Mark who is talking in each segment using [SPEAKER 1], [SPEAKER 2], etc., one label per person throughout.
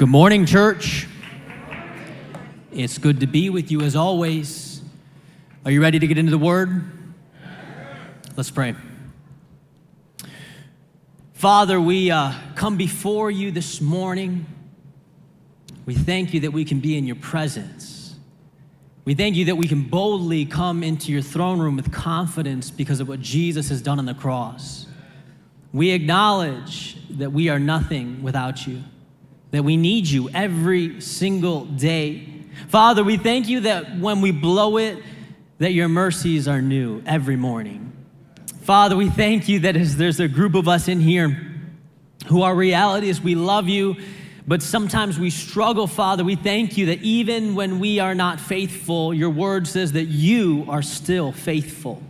[SPEAKER 1] Good morning, church. It's good to be with you as always. Are you ready to get into the word? Let's pray. Father, we uh, come before you this morning. We thank you that we can be in your presence. We thank you that we can boldly come into your throne room with confidence because of what Jesus has done on the cross. We acknowledge that we are nothing without you that we need you every single day. Father, we thank you that when we blow it, that your mercies are new every morning. Father, we thank you that as there's a group of us in here who our reality is we love you, but sometimes we struggle, Father. We thank you that even when we are not faithful, your word says that you are still faithful.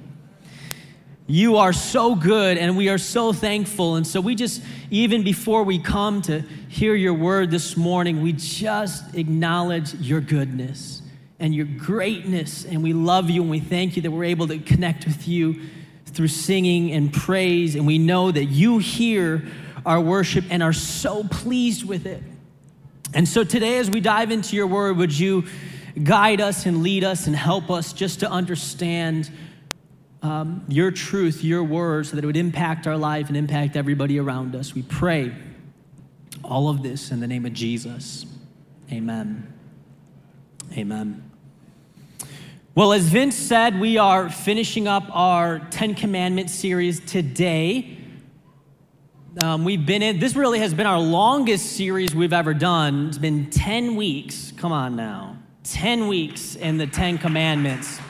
[SPEAKER 1] You are so good, and we are so thankful. And so, we just, even before we come to hear your word this morning, we just acknowledge your goodness and your greatness. And we love you, and we thank you that we're able to connect with you through singing and praise. And we know that you hear our worship and are so pleased with it. And so, today, as we dive into your word, would you guide us and lead us and help us just to understand? Um, your truth, your word, so that it would impact our life and impact everybody around us. We pray all of this in the name of Jesus. Amen. Amen. Well, as Vince said, we are finishing up our Ten Commandments series today. Um, we've been in, this really has been our longest series we've ever done. It's been 10 weeks. Come on now. 10 weeks in the Ten Commandments.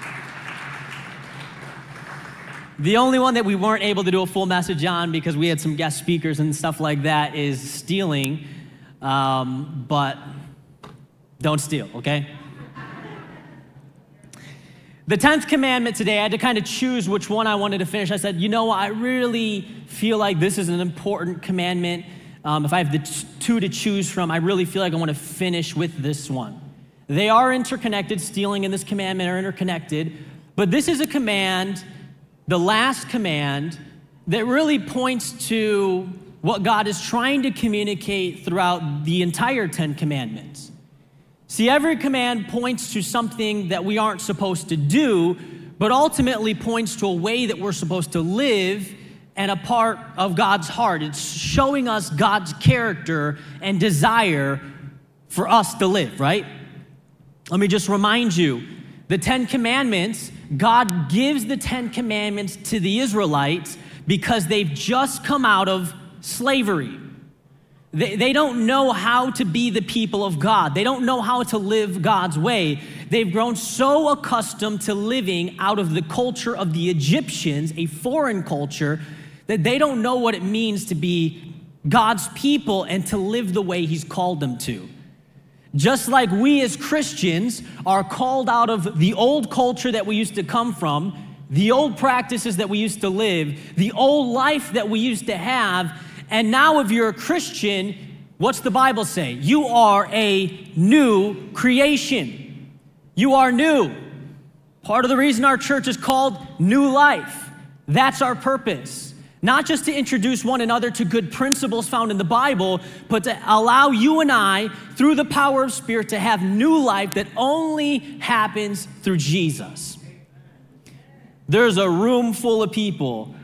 [SPEAKER 1] The only one that we weren't able to do a full message on because we had some guest speakers and stuff like that is stealing. Um, but don't steal, okay? The 10th commandment today, I had to kind of choose which one I wanted to finish. I said, you know, I really feel like this is an important commandment. Um, if I have the t- two to choose from, I really feel like I want to finish with this one. They are interconnected, stealing and this commandment are interconnected, but this is a command the last command that really points to what God is trying to communicate throughout the entire Ten Commandments. See, every command points to something that we aren't supposed to do, but ultimately points to a way that we're supposed to live and a part of God's heart. It's showing us God's character and desire for us to live, right? Let me just remind you the Ten Commandments, God gives the Ten Commandments to the Israelites because they've just come out of slavery. They, they don't know how to be the people of God. They don't know how to live God's way. They've grown so accustomed to living out of the culture of the Egyptians, a foreign culture, that they don't know what it means to be God's people and to live the way He's called them to. Just like we as Christians are called out of the old culture that we used to come from, the old practices that we used to live, the old life that we used to have, and now if you're a Christian, what's the Bible say? You are a new creation. You are new. Part of the reason our church is called New Life. That's our purpose. Not just to introduce one another to good principles found in the Bible, but to allow you and I, through the power of Spirit, to have new life that only happens through Jesus. There's a room full of people,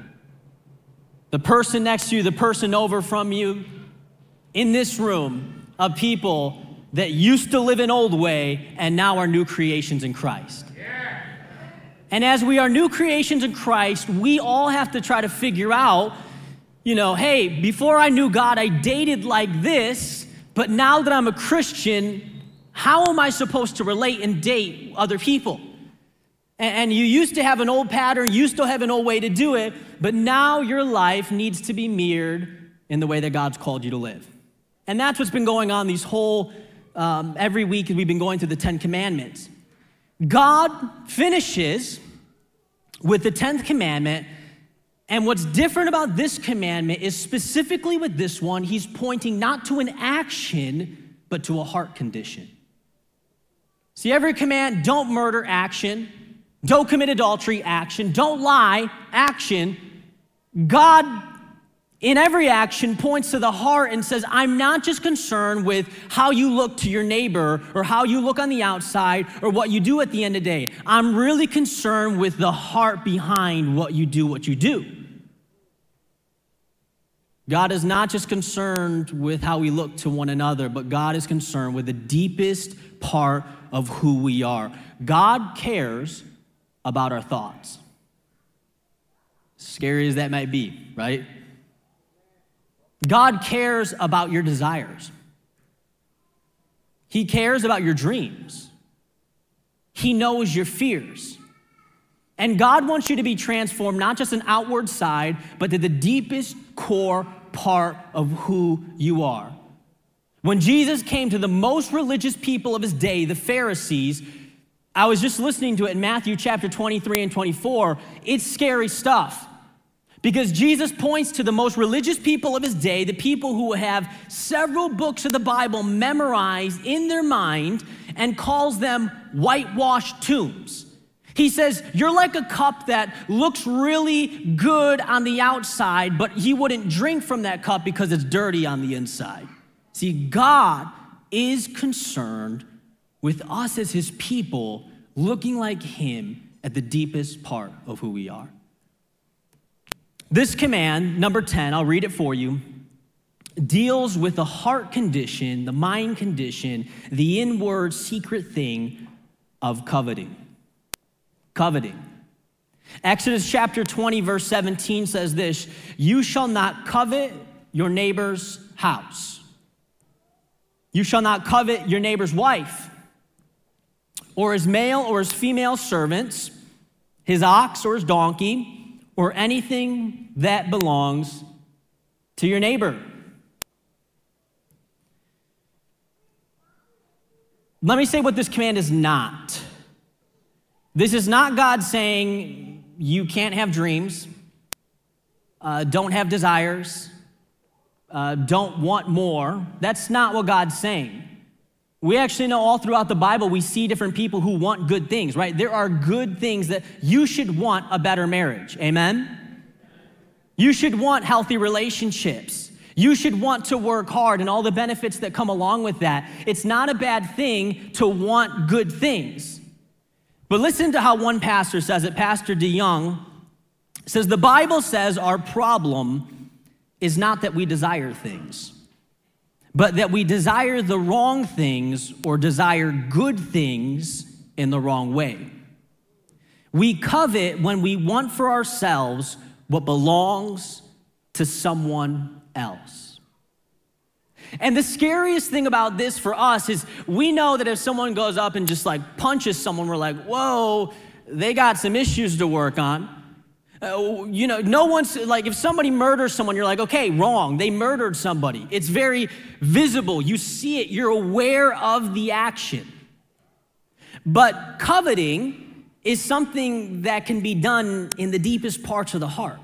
[SPEAKER 1] the person next to you, the person over from you, in this room, of people that used to live an old way and now are new creations in Christ. And as we are new creations in Christ, we all have to try to figure out, you know, hey, before I knew God, I dated like this, but now that I'm a Christian, how am I supposed to relate and date other people? And you used to have an old pattern, you still have an old way to do it, but now your life needs to be mirrored in the way that God's called you to live. And that's what's been going on these whole, um, every week we've been going through the Ten Commandments. God finishes with the 10th commandment. And what's different about this commandment is specifically with this one, he's pointing not to an action, but to a heart condition. See, every command don't murder, action. Don't commit adultery, action. Don't lie, action. God in every action points to the heart and says, I'm not just concerned with how you look to your neighbor or how you look on the outside or what you do at the end of the day. I'm really concerned with the heart behind what you do, what you do. God is not just concerned with how we look to one another, but God is concerned with the deepest part of who we are. God cares about our thoughts. Scary as that might be, right? God cares about your desires. He cares about your dreams. He knows your fears. And God wants you to be transformed, not just an outward side, but to the deepest core part of who you are. When Jesus came to the most religious people of his day, the Pharisees, I was just listening to it in Matthew chapter 23 and 24. It's scary stuff. Because Jesus points to the most religious people of his day, the people who have several books of the Bible memorized in their mind, and calls them whitewashed tombs. He says, You're like a cup that looks really good on the outside, but he wouldn't drink from that cup because it's dirty on the inside. See, God is concerned with us as his people looking like him at the deepest part of who we are. This command, number 10, I'll read it for you, deals with the heart condition, the mind condition, the inward secret thing of coveting. Coveting. Exodus chapter 20, verse 17 says this You shall not covet your neighbor's house. You shall not covet your neighbor's wife, or his male or his female servants, his ox or his donkey or anything that belongs to your neighbor. Let me say what this command is not. This is not God saying you can't have dreams, uh, don't have desires, uh, don't want more. That's not what God's saying. We actually know all throughout the Bible, we see different people who want good things, right? There are good things that you should want a better marriage. Amen? You should want healthy relationships. You should want to work hard and all the benefits that come along with that. It's not a bad thing to want good things. But listen to how one pastor says it, Pastor DeYoung says the Bible says our problem is not that we desire things but that we desire the wrong things or desire good things in the wrong way. We covet when we want for ourselves what belongs to someone else. And the scariest thing about this for us is we know that if someone goes up and just like punches someone, we're like, whoa, they got some issues to work on. Uh, you know, no one's like, if somebody murders someone, you're like, okay, wrong. They murdered somebody. It's very visible. You see it, you're aware of the action. But coveting is something that can be done in the deepest parts of the heart.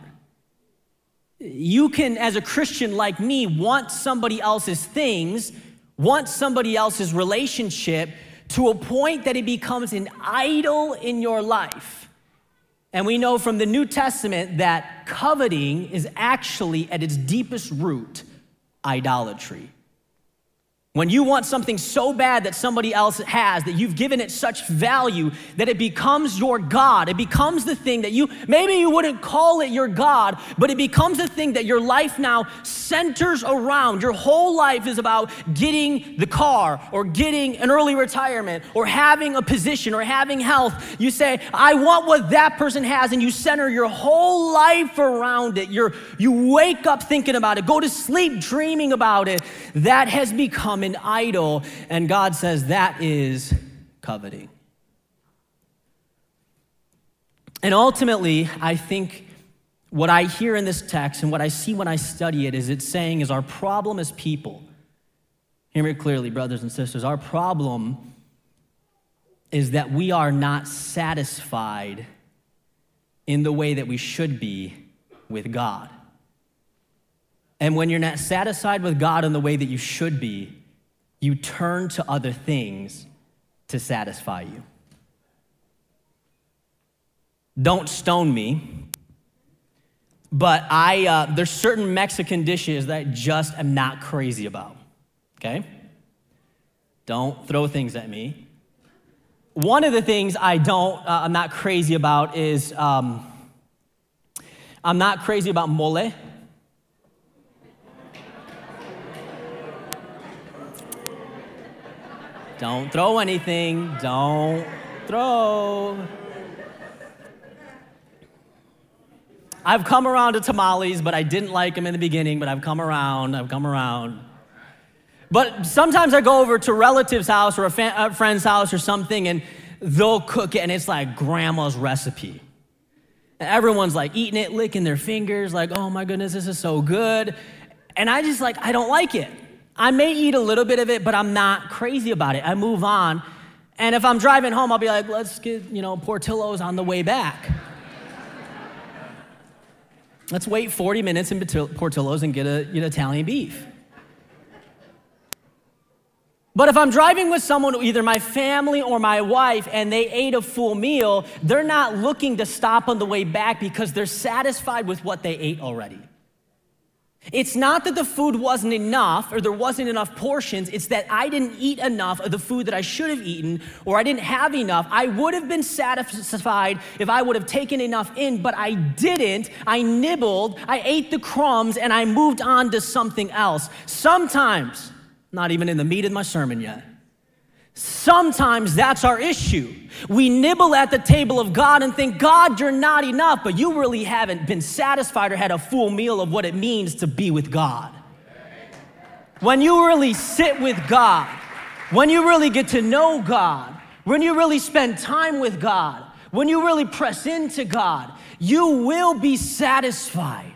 [SPEAKER 1] You can, as a Christian like me, want somebody else's things, want somebody else's relationship to a point that it becomes an idol in your life and we know from the New Testament that coveting is actually at its deepest root idolatry. When you want something so bad that somebody else has, that you've given it such value that it becomes your God, it becomes the thing that you, maybe you wouldn't call it your God, but it becomes a thing that your life now centers around. Your whole life is about getting the car or getting an early retirement or having a position or having health. You say, I want what that person has, and you center your whole life around it. You're, you wake up thinking about it, go to sleep dreaming about it. That has become become an idol. And God says that is coveting. And ultimately, I think what I hear in this text and what I see when I study it is it's saying is our problem as people. Hear me clearly, brothers and sisters. Our problem is that we are not satisfied in the way that we should be with God. And when you're not satisfied with God in the way that you should be, you turn to other things to satisfy you. Don't stone me, but I, uh, there's certain Mexican dishes that I just am not crazy about, okay? Don't throw things at me. One of the things I don't, uh, I'm not crazy about is um, I'm not crazy about mole. Don't throw anything. Don't throw. I've come around to tamales, but I didn't like them in the beginning, but I've come around, I've come around. But sometimes I go over to relative's house or a, a friend's house or something, and they'll cook it, and it's like grandma's recipe. And everyone's like eating it, licking their fingers, like, oh my goodness, this is so good. And I just like, I don't like it. I may eat a little bit of it, but I'm not crazy about it. I move on. And if I'm driving home, I'll be like, let's get, you know, Portillo's on the way back. Let's wait 40 minutes in Portillo's and get a get Italian beef. But if I'm driving with someone, either my family or my wife, and they ate a full meal, they're not looking to stop on the way back because they're satisfied with what they ate already. It's not that the food wasn't enough or there wasn't enough portions, it's that I didn't eat enough of the food that I should have eaten or I didn't have enough. I would have been satisfied if I would have taken enough in, but I didn't. I nibbled, I ate the crumbs, and I moved on to something else. Sometimes, not even in the meat of my sermon yet. Sometimes that's our issue. We nibble at the table of God and think, God, you're not enough, but you really haven't been satisfied or had a full meal of what it means to be with God. When you really sit with God, when you really get to know God, when you really spend time with God, when you really press into God, you will be satisfied.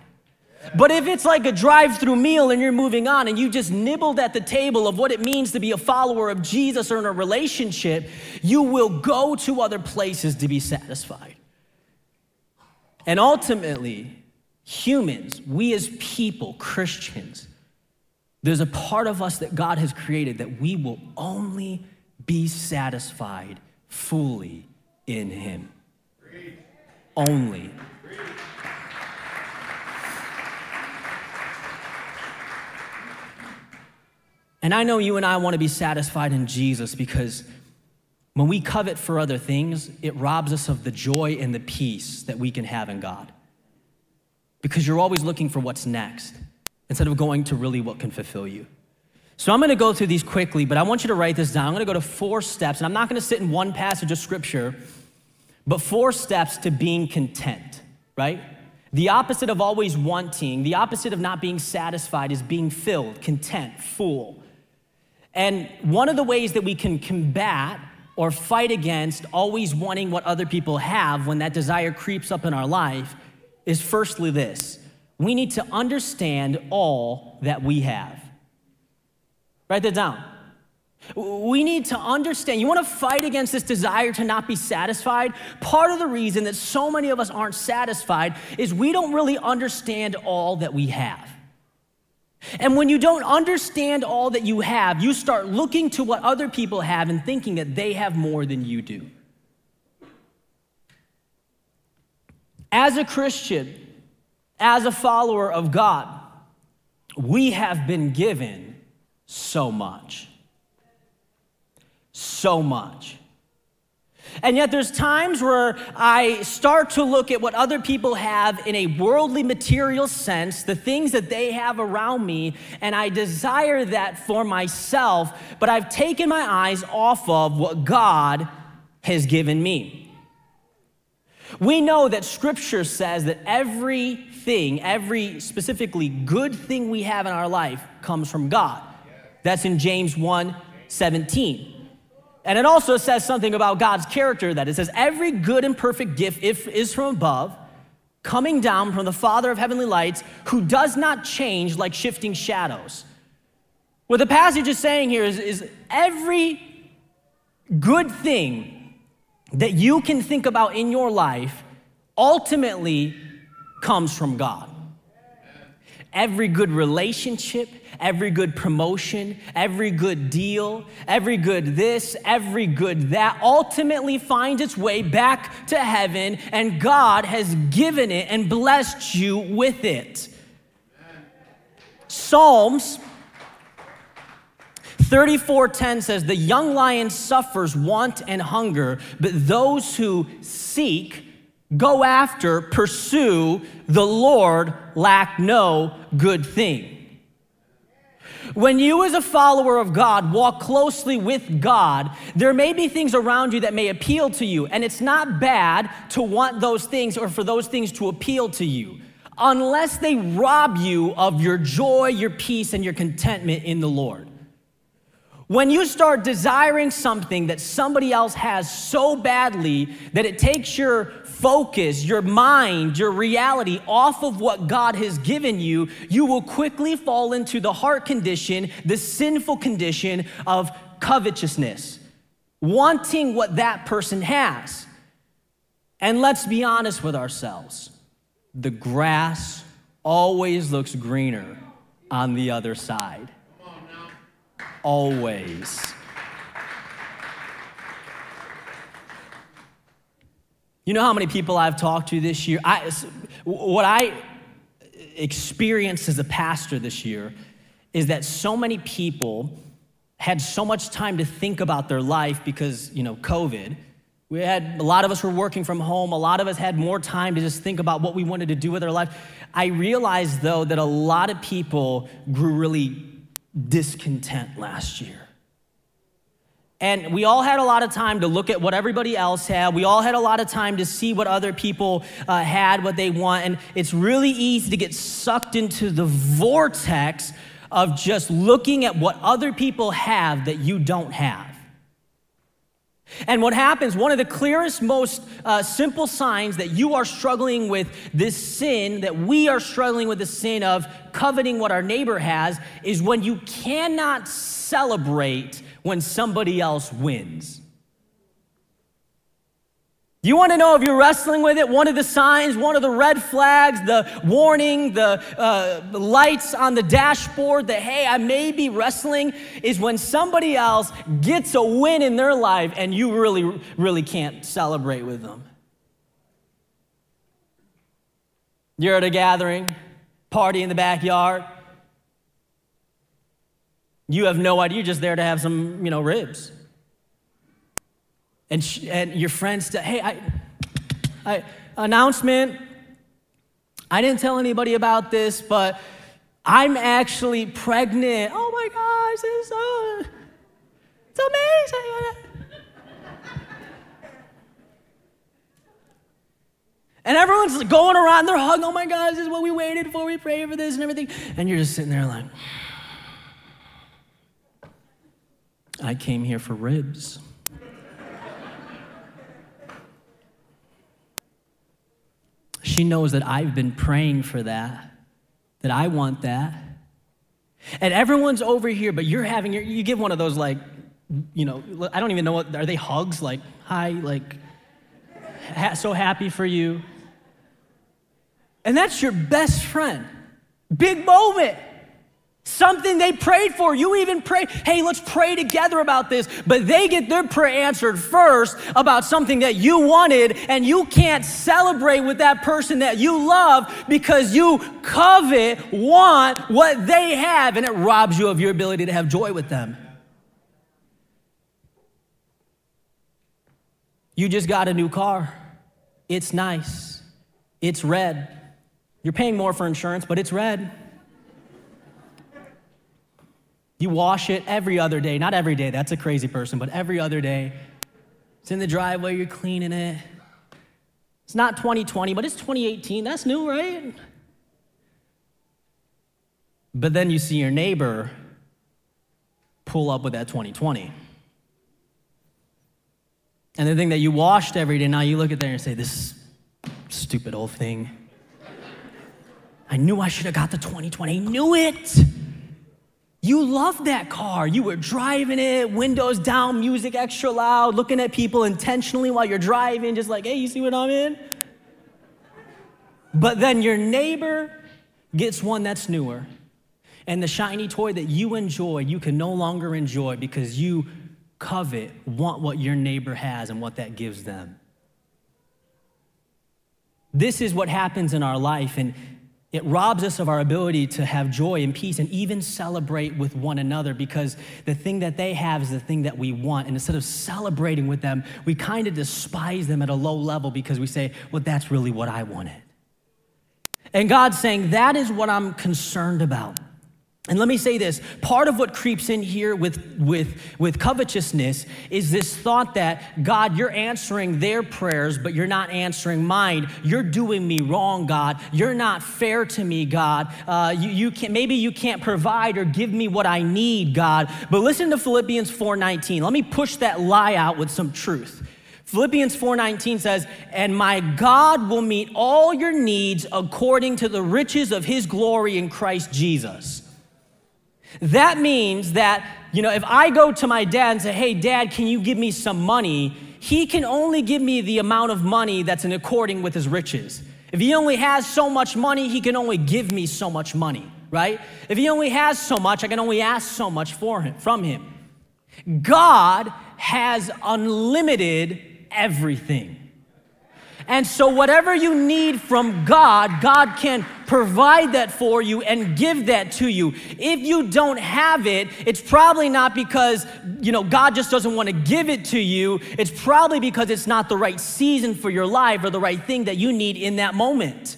[SPEAKER 1] But if it's like a drive through meal and you're moving on and you just nibbled at the table of what it means to be a follower of Jesus or in a relationship, you will go to other places to be satisfied. And ultimately, humans, we as people, Christians, there's a part of us that God has created that we will only be satisfied fully in Him. Only. And I know you and I want to be satisfied in Jesus because when we covet for other things, it robs us of the joy and the peace that we can have in God. Because you're always looking for what's next instead of going to really what can fulfill you. So I'm going to go through these quickly, but I want you to write this down. I'm going to go to four steps, and I'm not going to sit in one passage of scripture, but four steps to being content, right? The opposite of always wanting, the opposite of not being satisfied is being filled, content, full. And one of the ways that we can combat or fight against always wanting what other people have when that desire creeps up in our life is firstly this we need to understand all that we have. Write that down. We need to understand. You want to fight against this desire to not be satisfied? Part of the reason that so many of us aren't satisfied is we don't really understand all that we have. And when you don't understand all that you have, you start looking to what other people have and thinking that they have more than you do. As a Christian, as a follower of God, we have been given so much. So much. And yet, there's times where I start to look at what other people have in a worldly, material sense, the things that they have around me, and I desire that for myself, but I've taken my eyes off of what God has given me. We know that scripture says that everything, every specifically good thing we have in our life comes from God. That's in James 1 17. And it also says something about God's character that it says, every good and perfect gift is from above, coming down from the Father of heavenly lights, who does not change like shifting shadows. What the passage is saying here is, is every good thing that you can think about in your life ultimately comes from God. Every good relationship, every good promotion, every good deal, every good this, every good that ultimately finds its way back to heaven, and God has given it and blessed you with it. Psalms 34:10 says the young lion suffers want and hunger but those who seek go after pursue the Lord lack no good thing. When you, as a follower of God, walk closely with God, there may be things around you that may appeal to you, and it's not bad to want those things or for those things to appeal to you, unless they rob you of your joy, your peace, and your contentment in the Lord. When you start desiring something that somebody else has so badly that it takes your focus, your mind, your reality off of what God has given you, you will quickly fall into the heart condition, the sinful condition of covetousness, wanting what that person has. And let's be honest with ourselves the grass always looks greener on the other side always. You know how many people I've talked to this year? I, what I experienced as a pastor this year is that so many people had so much time to think about their life because, you know, COVID. We had a lot of us were working from home. A lot of us had more time to just think about what we wanted to do with our life. I realized though that a lot of people grew really discontent last year. And we all had a lot of time to look at what everybody else had. We all had a lot of time to see what other people uh, had, what they want. And it's really easy to get sucked into the vortex of just looking at what other people have that you don't have. And what happens, one of the clearest, most uh, simple signs that you are struggling with this sin, that we are struggling with the sin of coveting what our neighbor has, is when you cannot celebrate when somebody else wins. You want to know if you're wrestling with it? One of the signs, one of the red flags, the warning, the, uh, lights on the dashboard that, hey, I may be wrestling, is when somebody else gets a win in their life and you really, really can't celebrate with them. You're at a gathering, party in the backyard. You have no idea, you're just there to have some, you know, ribs. And, and your friends, hey, I, I, announcement. I didn't tell anybody about this, but I'm actually pregnant. Oh my gosh, it's, so, it's amazing. And everyone's going around, they're hugging, oh my gosh, this is what we waited for, we prayed for this and everything. And you're just sitting there like, I came here for ribs. She knows that I've been praying for that, that I want that. And everyone's over here, but you're having your, you give one of those like, you know, I don't even know what, are they hugs? Like, hi, like, ha- so happy for you. And that's your best friend. Big moment. Something they prayed for. You even pray, hey, let's pray together about this. But they get their prayer answered first about something that you wanted, and you can't celebrate with that person that you love because you covet, want what they have, and it robs you of your ability to have joy with them. You just got a new car. It's nice. It's red. You're paying more for insurance, but it's red. You wash it every other day. Not every day, that's a crazy person, but every other day. It's in the driveway, you're cleaning it. It's not 2020, but it's 2018. That's new, right? But then you see your neighbor pull up with that 2020. And the thing that you washed every day, now you look at there and say, This stupid old thing. I knew I should have got the 2020. I knew it. You loved that car. You were driving it, windows down, music extra loud, looking at people intentionally while you're driving, just like, hey, you see what I'm in? But then your neighbor gets one that's newer, and the shiny toy that you enjoy, you can no longer enjoy because you covet, want what your neighbor has and what that gives them. This is what happens in our life, and it robs us of our ability to have joy and peace and even celebrate with one another because the thing that they have is the thing that we want. And instead of celebrating with them, we kind of despise them at a low level because we say, well, that's really what I wanted. And God's saying, that is what I'm concerned about. And let me say this part of what creeps in here with, with, with covetousness is this thought that, God, you're answering their prayers, but you're not answering mine. You're doing me wrong, God. You're not fair to me, God. Uh, you, you can't, maybe you can't provide or give me what I need, God. But listen to Philippians 4.19. Let me push that lie out with some truth. Philippians 4:19 says, "And my God will meet all your needs according to the riches of his glory in Christ Jesus." That means that, you know, if I go to my dad and say, hey, dad, can you give me some money? He can only give me the amount of money that's in according with his riches. If he only has so much money, he can only give me so much money, right? If he only has so much, I can only ask so much for him, from him. God has unlimited everything. And so, whatever you need from God, God can provide that for you and give that to you. If you don't have it, it's probably not because, you know, God just doesn't want to give it to you. It's probably because it's not the right season for your life or the right thing that you need in that moment.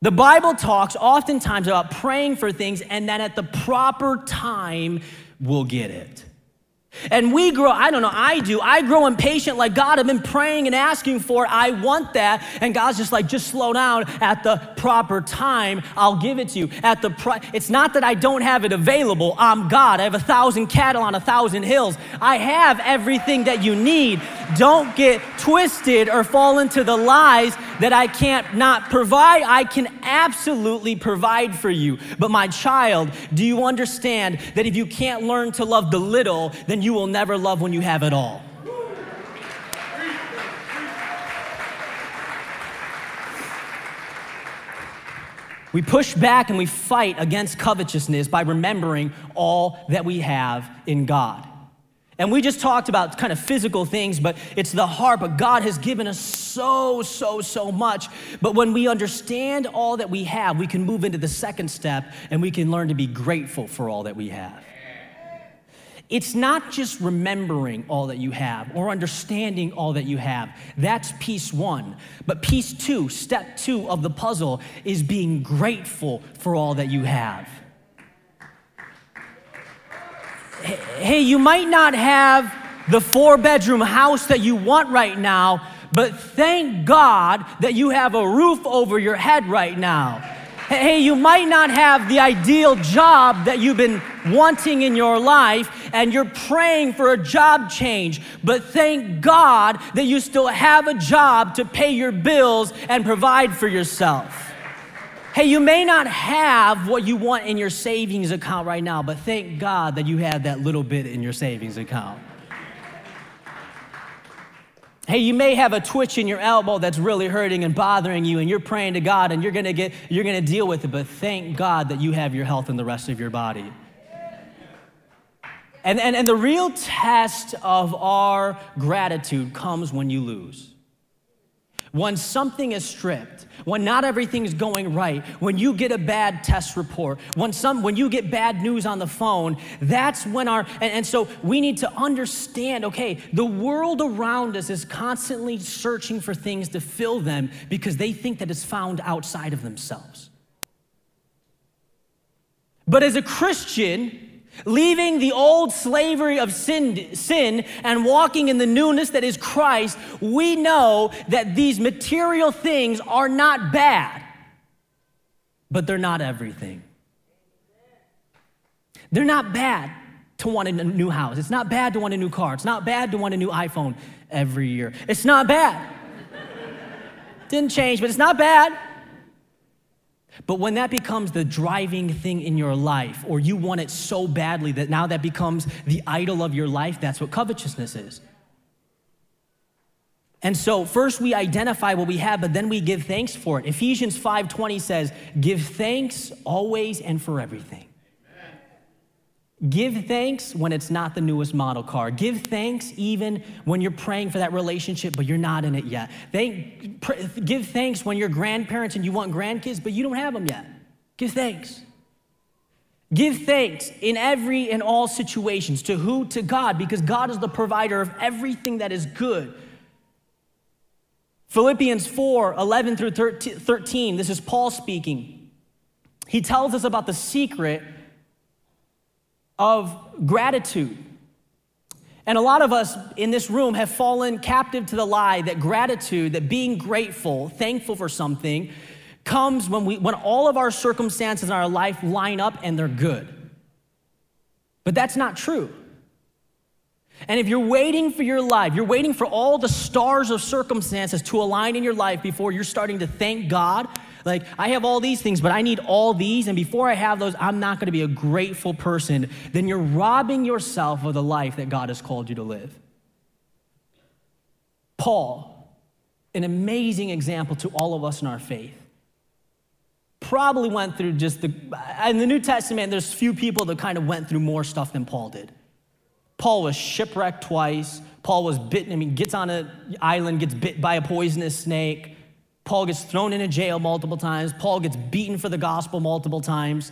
[SPEAKER 1] The Bible talks oftentimes about praying for things and then at the proper time, we'll get it. And we grow, I don't know, I do. I grow impatient like God, I've been praying and asking for, it. I want that. And God's just like, just slow down at the proper time. I'll give it to you. At the pri- it's not that I don't have it available. I'm God. I have a thousand cattle on a thousand hills. I have everything that you need. Don't get twisted or fall into the lies that I can't not provide. I can absolutely provide for you. But my child, do you understand that if you can't learn to love the little, then you will never love when you have it all. We push back and we fight against covetousness by remembering all that we have in God. And we just talked about kind of physical things, but it's the heart. But God has given us so, so, so much. But when we understand all that we have, we can move into the second step and we can learn to be grateful for all that we have. It's not just remembering all that you have or understanding all that you have. That's piece one. But piece two, step two of the puzzle, is being grateful for all that you have. Hey, you might not have the four bedroom house that you want right now, but thank God that you have a roof over your head right now. Hey, you might not have the ideal job that you've been wanting in your life, and you're praying for a job change, but thank God that you still have a job to pay your bills and provide for yourself. Hey, you may not have what you want in your savings account right now, but thank God that you have that little bit in your savings account. Hey, you may have a twitch in your elbow that's really hurting and bothering you, and you're praying to God and you're gonna get you're gonna deal with it, but thank God that you have your health and the rest of your body. And, and, and the real test of our gratitude comes when you lose. When something is stripped, when not everything is going right, when you get a bad test report, when, some, when you get bad news on the phone, that's when our, and, and so we need to understand okay, the world around us is constantly searching for things to fill them because they think that it's found outside of themselves. But as a Christian, Leaving the old slavery of sin, sin and walking in the newness that is Christ, we know that these material things are not bad, but they're not everything. They're not bad to want a new house. It's not bad to want a new car. It's not bad to want a new iPhone every year. It's not bad. Didn't change, but it's not bad. But when that becomes the driving thing in your life, or you want it so badly that now that becomes the idol of your life, that's what covetousness is. And so first we identify what we have, but then we give thanks for it. Ephesians 5:20 says, "Give thanks always and for everything." Give thanks when it's not the newest model car. Give thanks even when you're praying for that relationship, but you're not in it yet. Thank, pr- give thanks when you're grandparents and you want grandkids, but you don't have them yet. Give thanks. Give thanks in every and all situations. To who? To God, because God is the provider of everything that is good. Philippians 4 11 through 13, this is Paul speaking. He tells us about the secret of gratitude. And a lot of us in this room have fallen captive to the lie that gratitude, that being grateful, thankful for something, comes when, we, when all of our circumstances in our life line up and they're good. But that's not true. And if you're waiting for your life, you're waiting for all the stars of circumstances to align in your life before you're starting to thank God. Like, I have all these things, but I need all these, and before I have those, I'm not gonna be a grateful person. Then you're robbing yourself of the life that God has called you to live. Paul, an amazing example to all of us in our faith, probably went through just the, in the New Testament, there's few people that kind of went through more stuff than Paul did. Paul was shipwrecked twice. Paul was bitten, I mean, gets on an island, gets bit by a poisonous snake. Paul gets thrown into jail multiple times. Paul gets beaten for the gospel multiple times.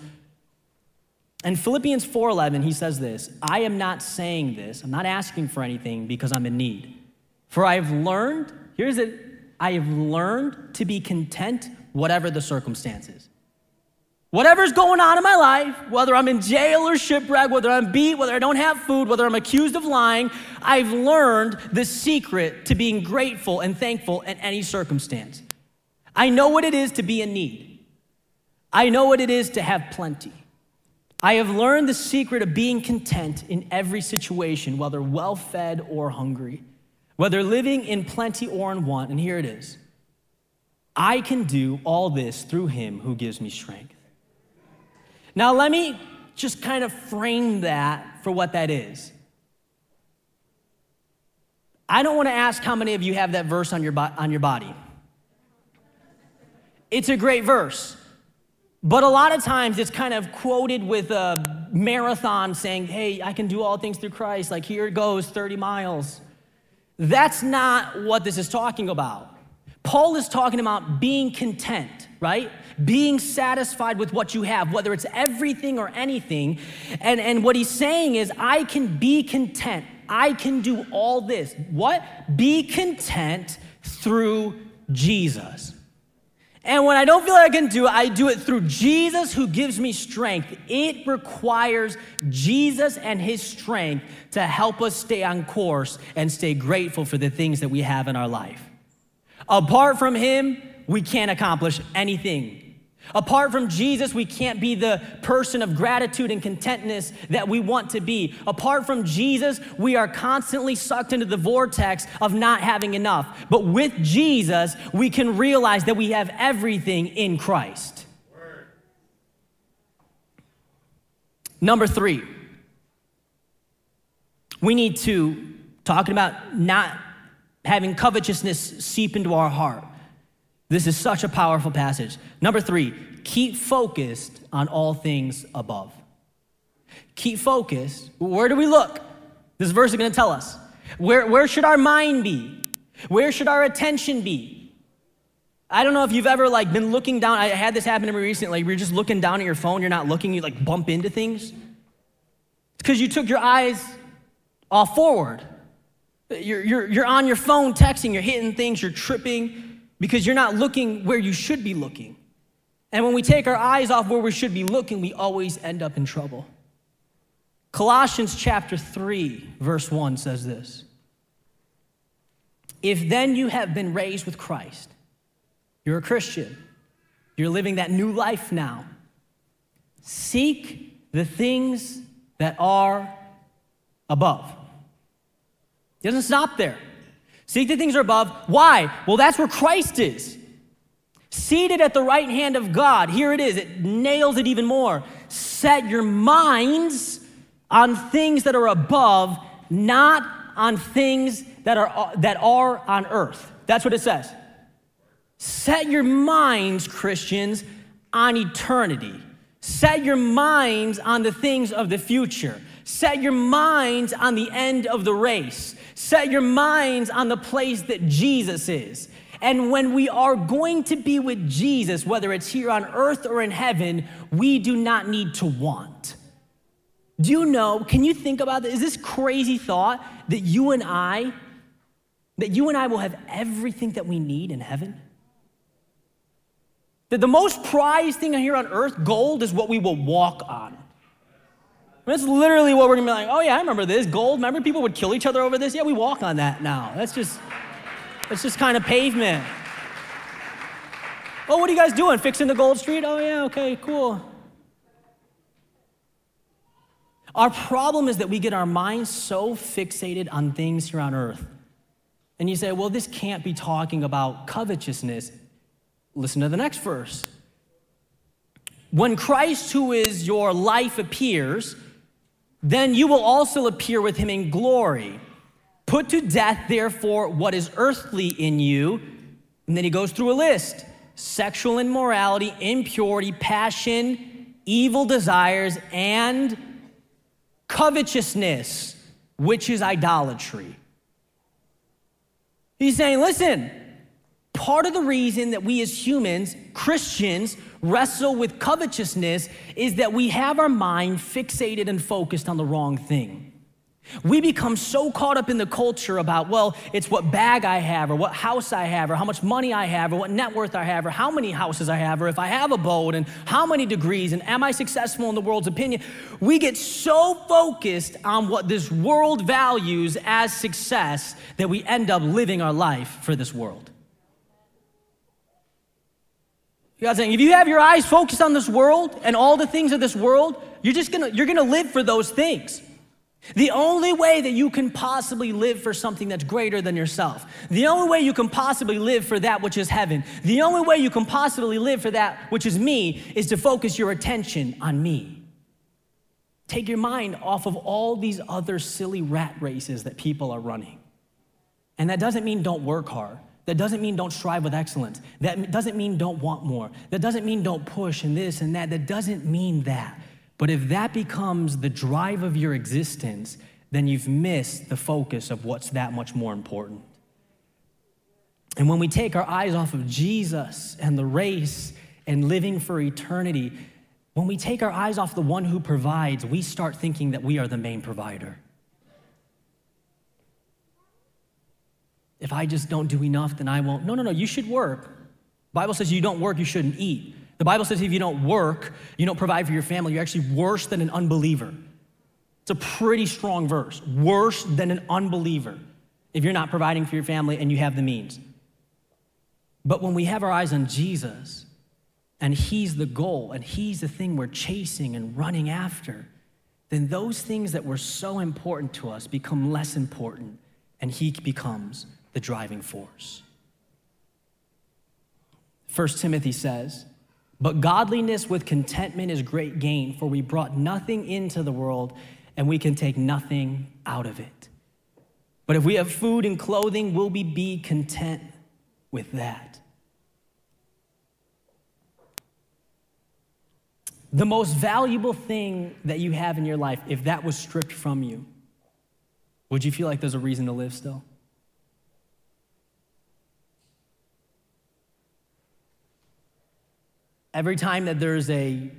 [SPEAKER 1] And Philippians 4:11 he says this, I am not saying this. I'm not asking for anything because I'm in need. For I have learned, here's it, I have learned to be content whatever the circumstances. Whatever's going on in my life, whether I'm in jail or shipwreck, whether I'm beat, whether I don't have food, whether I'm accused of lying, I've learned the secret to being grateful and thankful in any circumstance. I know what it is to be in need. I know what it is to have plenty. I have learned the secret of being content in every situation, whether well fed or hungry, whether living in plenty or in want. And here it is I can do all this through him who gives me strength. Now, let me just kind of frame that for what that is. I don't want to ask how many of you have that verse on your, on your body. It's a great verse. But a lot of times it's kind of quoted with a marathon saying, hey, I can do all things through Christ. Like, here it goes, 30 miles. That's not what this is talking about. Paul is talking about being content, right? Being satisfied with what you have, whether it's everything or anything. And, and what he's saying is, I can be content. I can do all this. What? Be content through Jesus. And when I don't feel like I can do it, I do it through Jesus who gives me strength. It requires Jesus and his strength to help us stay on course and stay grateful for the things that we have in our life. Apart from Him, we can't accomplish anything. Apart from Jesus, we can't be the person of gratitude and contentness that we want to be. Apart from Jesus, we are constantly sucked into the vortex of not having enough. But with Jesus, we can realize that we have everything in Christ. Number three, we need to, talking about not having covetousness seep into our heart. This is such a powerful passage. Number three, keep focused on all things above. Keep focused. Where do we look? This verse is going to tell us. Where, where should our mind be? Where should our attention be? I don't know if you've ever like been looking down. I had this happen to me recently. You're just looking down at your phone. You're not looking. You like bump into things. It's because you took your eyes off forward. You're, you're, you're on your phone texting, you're hitting things, you're tripping because you're not looking where you should be looking. And when we take our eyes off where we should be looking, we always end up in trouble. Colossians chapter 3, verse 1 says this If then you have been raised with Christ, you're a Christian, you're living that new life now, seek the things that are above he doesn't stop there. Seek the things are above. Why? Well, that's where Christ is. Seated at the right hand of God. Here it is. It nails it even more. Set your minds on things that are above, not on things that are, that are on earth. That's what it says. Set your minds, Christians, on eternity. Set your minds on the things of the future. Set your minds on the end of the race. Set your minds on the place that Jesus is. And when we are going to be with Jesus, whether it's here on earth or in heaven, we do not need to want. Do you know? Can you think about this? Is this crazy thought that you and I, that you and I will have everything that we need in heaven? That the most prized thing here on earth, gold, is what we will walk on. That's literally what we're gonna be like, oh yeah, I remember this. Gold, remember people would kill each other over this? Yeah, we walk on that now. That's just, that's just kind of pavement. Oh, what are you guys doing? Fixing the gold street? Oh yeah, okay, cool. Our problem is that we get our minds so fixated on things here on earth. And you say, well, this can't be talking about covetousness. Listen to the next verse. When Christ, who is your life, appears, then you will also appear with him in glory. Put to death, therefore, what is earthly in you. And then he goes through a list sexual immorality, impurity, passion, evil desires, and covetousness, which is idolatry. He's saying, listen, part of the reason that we as humans, Christians, wrestle with covetousness is that we have our mind fixated and focused on the wrong thing. We become so caught up in the culture about, well, it's what bag I have, or what house I have, or how much money I have, or what net worth I have, or how many houses I have, or if I have a boat, and how many degrees, and am I successful in the world's opinion. We get so focused on what this world values as success that we end up living our life for this world. God's saying, if you have your eyes focused on this world and all the things of this world, you're just gonna, you're gonna live for those things. The only way that you can possibly live for something that's greater than yourself, the only way you can possibly live for that which is heaven, the only way you can possibly live for that which is me is to focus your attention on me. Take your mind off of all these other silly rat races that people are running. And that doesn't mean don't work hard. That doesn't mean don't strive with excellence. That doesn't mean don't want more. That doesn't mean don't push and this and that. That doesn't mean that. But if that becomes the drive of your existence, then you've missed the focus of what's that much more important. And when we take our eyes off of Jesus and the race and living for eternity, when we take our eyes off the one who provides, we start thinking that we are the main provider. If I just don't do enough, then I won't. No, no, no, you should work. Bible says you don't work, you shouldn't eat. The Bible says if you don't work, you don't provide for your family, you're actually worse than an unbeliever. It's a pretty strong verse. Worse than an unbeliever if you're not providing for your family and you have the means. But when we have our eyes on Jesus and He's the goal and He's the thing we're chasing and running after, then those things that were so important to us become less important and He becomes the driving force. 1 Timothy says, but godliness with contentment is great gain, for we brought nothing into the world and we can take nothing out of it. But if we have food and clothing, will we be content with that? The most valuable thing that you have in your life, if that was stripped from you, would you feel like there's a reason to live still? Every time that there's a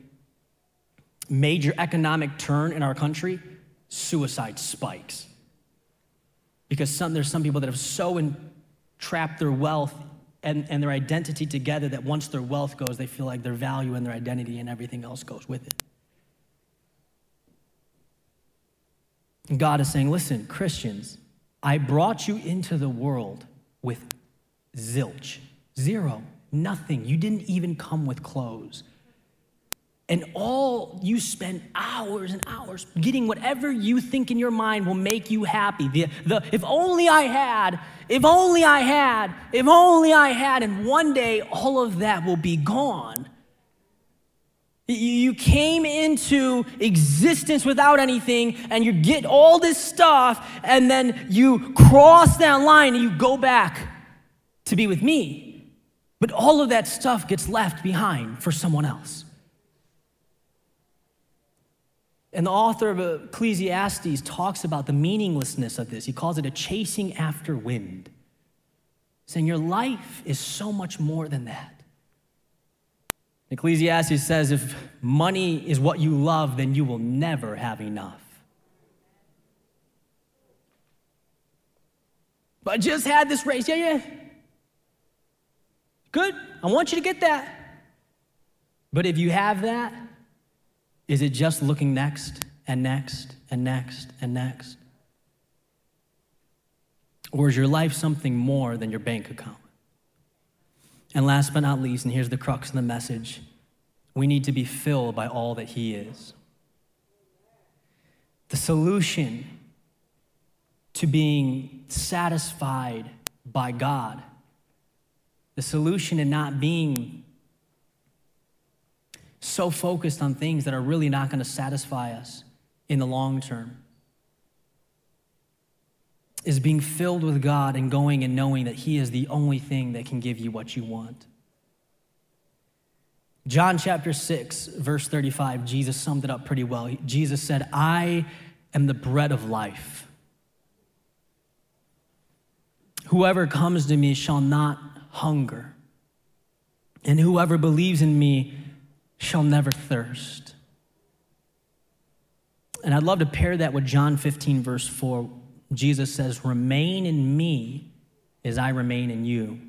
[SPEAKER 1] major economic turn in our country, suicide spikes. Because some, there's some people that have so entrapped their wealth and, and their identity together that once their wealth goes, they feel like their value and their identity and everything else goes with it. God is saying, listen, Christians, I brought you into the world with zilch, zero. Nothing. You didn't even come with clothes. And all you spend hours and hours getting whatever you think in your mind will make you happy. The, the, if only I had, if only I had, if only I had, and one day all of that will be gone. You came into existence without anything, and you get all this stuff, and then you cross that line and you go back to be with me. But all of that stuff gets left behind for someone else. And the author of Ecclesiastes talks about the meaninglessness of this. He calls it a chasing after wind, saying your life is so much more than that. Ecclesiastes says if money is what you love, then you will never have enough. But I just had this race. Yeah, yeah. Good. I want you to get that. But if you have that, is it just looking next and next and next and next? Or is your life something more than your bank account? And last but not least, and here's the crux of the message we need to be filled by all that He is. The solution to being satisfied by God, the solution to not being so focused on things that are really not going to satisfy us in the long term is being filled with God and going and knowing that He is the only thing that can give you what you want. John chapter 6, verse 35, Jesus summed it up pretty well. Jesus said, I am the bread of life. Whoever comes to me shall not hunger, and whoever believes in me shall never thirst. And I'd love to pair that with John 15, verse 4, Jesus says, Remain in me as I remain in you.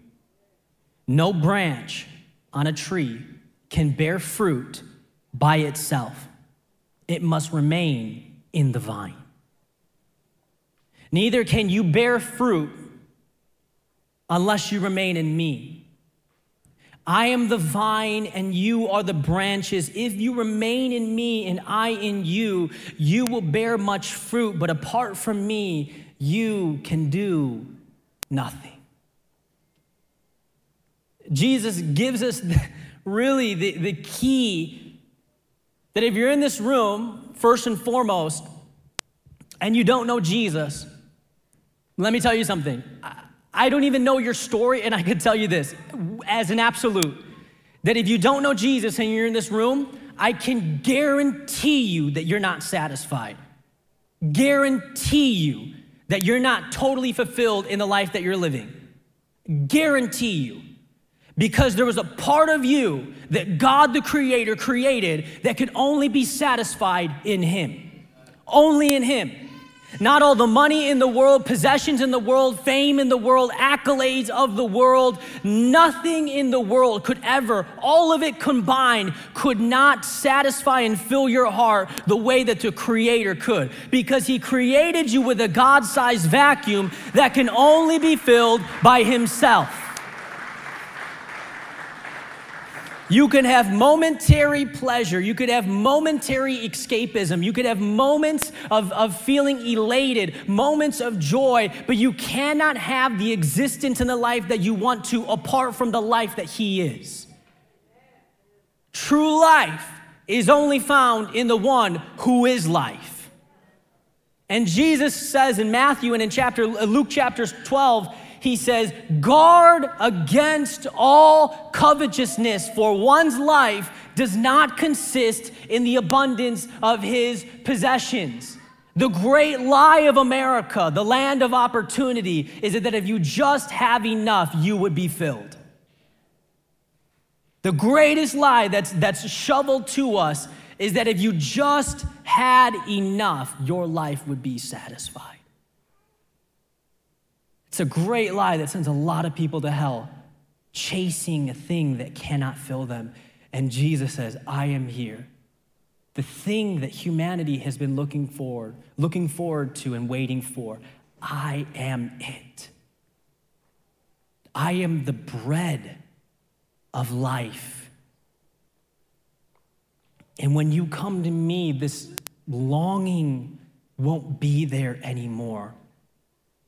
[SPEAKER 1] No branch on a tree can bear fruit by itself, it must remain in the vine. Neither can you bear fruit unless you remain in me. I am the vine and you are the branches. If you remain in me and I in you, you will bear much fruit, but apart from me, you can do nothing. Jesus gives us really the, the key that if you're in this room, first and foremost, and you don't know Jesus, let me tell you something. I don't even know your story, and I can tell you this as an absolute that if you don't know Jesus and you're in this room, I can guarantee you that you're not satisfied. Guarantee you that you're not totally fulfilled in the life that you're living. Guarantee you. Because there was a part of you that God the Creator created that could only be satisfied in Him. Only in Him. Not all the money in the world, possessions in the world, fame in the world, accolades of the world, nothing in the world could ever, all of it combined, could not satisfy and fill your heart the way that the Creator could. Because He created you with a God sized vacuum that can only be filled by Himself. You can have momentary pleasure. You could have momentary escapism. You could have moments of, of feeling elated, moments of joy, but you cannot have the existence in the life that you want to apart from the life that He is. True life is only found in the one who is life. And Jesus says in Matthew and in chapter Luke chapters 12, he says, guard against all covetousness, for one's life does not consist in the abundance of his possessions. The great lie of America, the land of opportunity, is that if you just have enough, you would be filled. The greatest lie that's, that's shoveled to us is that if you just had enough, your life would be satisfied. It's a great lie that sends a lot of people to hell, chasing a thing that cannot fill them. And Jesus says, I am here. The thing that humanity has been looking forward, looking forward to and waiting for. I am it. I am the bread of life. And when you come to me, this longing won't be there anymore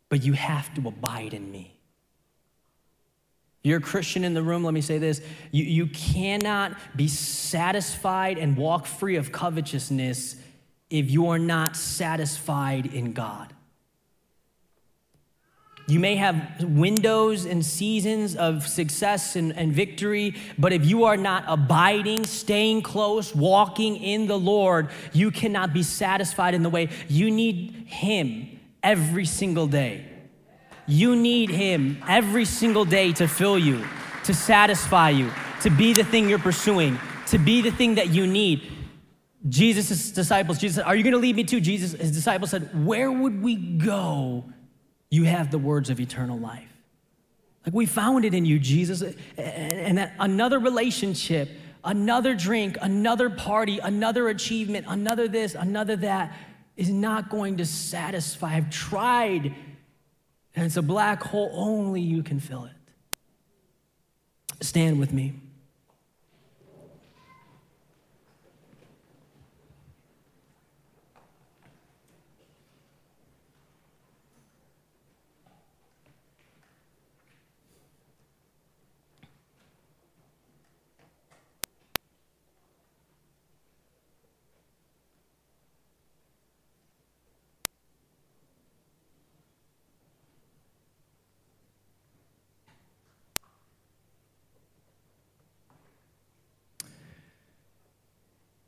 [SPEAKER 1] but you have to abide in me. You're a Christian in the room, let me say this. You, you cannot be satisfied and walk free of covetousness if you are not satisfied in God. You may have windows and seasons of success and, and, victory, but if you are not abiding, staying close, walking in the Lord, you cannot be satisfied in the way. You need Him every single day. You need Him every single day to fill you, to satisfy you, to be the thing you're pursuing, to be the thing that you need. Jesus' disciples, Jesus said, Are you going to lead me to? Jesus, his disciples said, Where would we go? You have the words of eternal life. Like we found it in you, Jesus. And that another relationship, another drink, another party, another achievement, another this, another that is not going to satisfy. I've tried and it's a black hole, only you can fill it. Stand with me.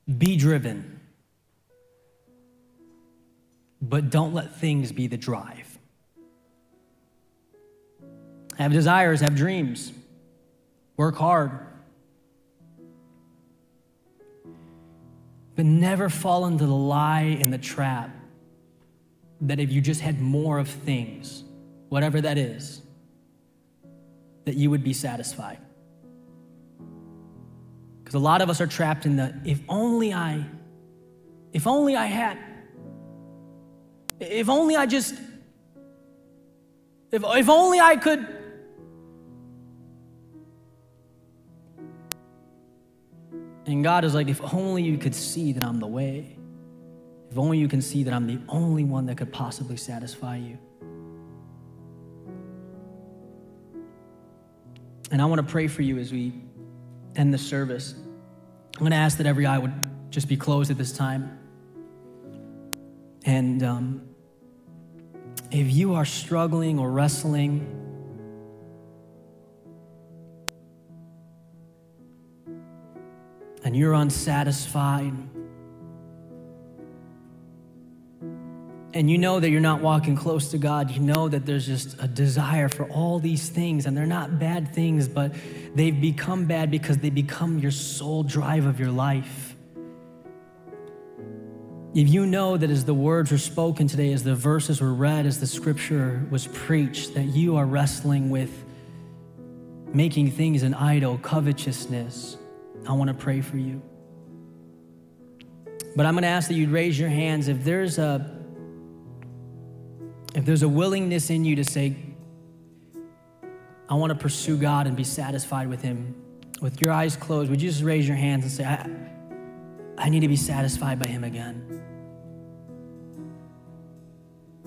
[SPEAKER 1] Be driven, but don't let things be the drive. Have desires, have dreams, work hard. But never fall into the lie and the trap that if you just had more of things, whatever that is, that you would be satisfied. Because a lot of us are trapped in the if only I, if only I had, if only I just, if, if only I could. And God is like, if only you could see that I'm the way. If only you can see that I'm the only one that could possibly satisfy you. And I want to pray for you as we end the service. I'm going to ask that every eye would just be closed at this time. And um, if you are struggling or wrestling, and you're unsatisfied, and you know that you're not walking close to God, you know that there's just a desire for all these things, and they're not bad things, but they've become bad because they become your sole drive of your life. If you know that as the words were spoken today, as the verses were read, as the scripture was preached, that you are wrestling with making things an idol, covetousness, I want to pray for you. But I'm going to ask that you'd raise your hands if there's a if there's a willingness in you to say, I want to pursue God and be satisfied with Him, with your eyes closed, would you just raise your hands and say, I, I need to be satisfied by Him again?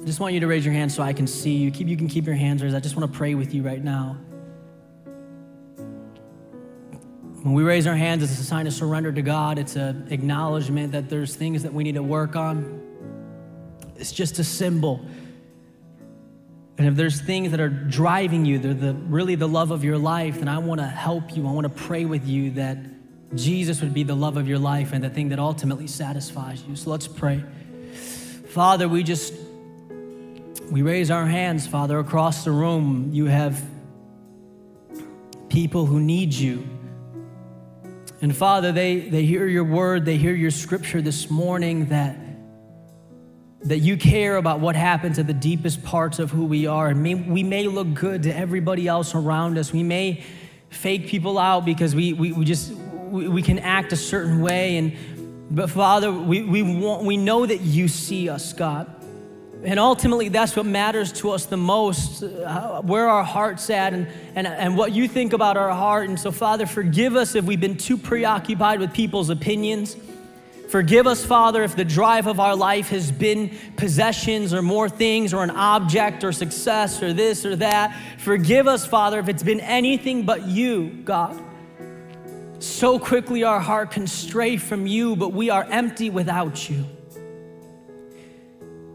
[SPEAKER 1] I just want you to raise your hands so I can see you. Keep, you can keep your hands raised. I just want to pray with you right now. When we raise our hands, it's a sign of surrender to God. It's an acknowledgement that there's things that we need to work on. It's just a symbol and if there's things that are driving you, they're the, really the love of your life, then I want to help you. I want to pray with you that Jesus would be the love of your life and the thing that ultimately satisfies you. So let's pray. Father, we just we raise our hands, Father, across the room. You have people who need you. And Father, they, they hear your word, they hear your scripture this morning that that you care about what happens at the deepest parts of who we are. And may, we may look good to everybody else around us. We may fake people out because we, we, we just we, we can act a certain way. And but Father, we, we want we know that you see us, God. And ultimately, that's what matters to us the most, uh, where our heart's at and, and, and what you think about our heart. And so, Father, forgive us if we've been too preoccupied with people's opinions Forgive us, Father, if the drive of our life has been possessions or more things or an object or success or this or that. Forgive us, Father, if it's been anything but you, God. So quickly our heart can stray from you, but we are empty without you.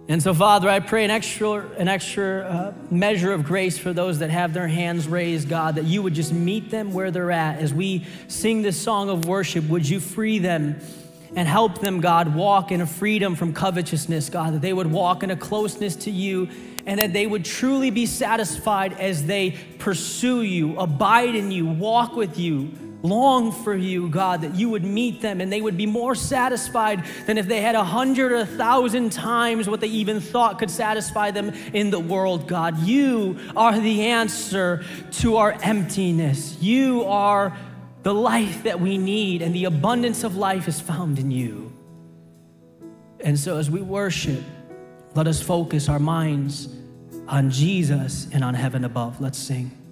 [SPEAKER 1] And so, Father, I pray an extra, an extra uh, measure of grace for those that have their hands raised, God, that you would just meet them where they're at. As we sing this song of worship, would you free them and help them, God, walk in a freedom from covetousness, God, that they would walk in a closeness to you and that they would truly be satisfied as they pursue you, abide in you, walk with you long for you, God, that you would meet them and they would be more satisfied than if they had a hundred or a thousand times what they even thought could satisfy them in the world, God. You are the answer to our emptiness. You are the life that we need, and the abundance of life is found in you. And so, as we worship, let us focus our minds on Jesus and on heaven above. Let's sing.